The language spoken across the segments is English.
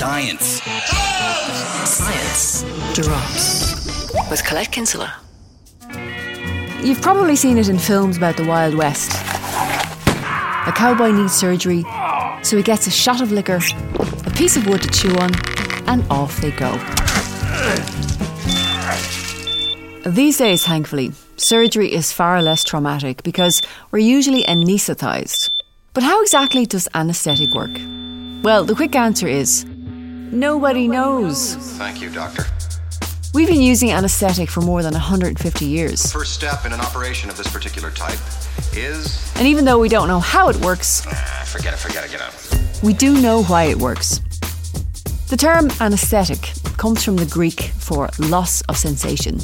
Science. Science drops with Colette Kinsella. You've probably seen it in films about the Wild West. A cowboy needs surgery, so he gets a shot of liquor, a piece of wood to chew on, and off they go. These days, thankfully, surgery is far less traumatic because we're usually anaesthetised. But how exactly does anaesthetic work? Well, the quick answer is nobody knows. Thank you, Doctor. We've been using anaesthetic for more than 150 years. First step in an operation of this particular type is. And even though we don't know how it works, Ah, forget it, forget it, get out. we do know why it works. The term anaesthetic comes from the Greek for loss of sensation,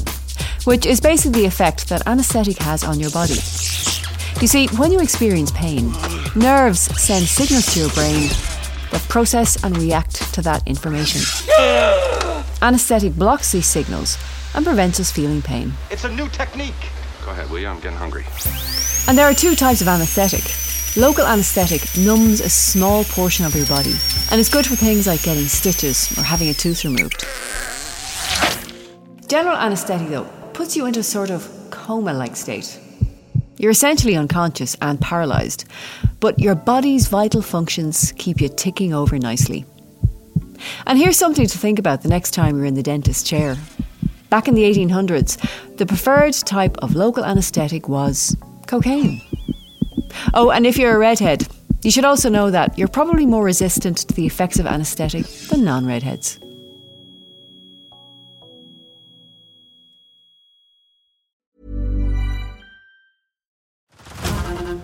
which is basically the effect that anaesthetic has on your body. You see, when you experience pain, nerves send signals to your brain that process and react to that information. Anaesthetic blocks these signals and prevents us feeling pain. It's a new technique. Go ahead, will you? I'm getting hungry. And there are two types of anaesthetic. Local anaesthetic numbs a small portion of your body and is good for things like getting stitches or having a tooth removed. General anaesthetic, though, puts you into a sort of coma like state. You're essentially unconscious and paralysed, but your body's vital functions keep you ticking over nicely. And here's something to think about the next time you're in the dentist's chair. Back in the 1800s, the preferred type of local anaesthetic was cocaine. Oh, and if you're a redhead, you should also know that you're probably more resistant to the effects of anaesthetic than non redheads.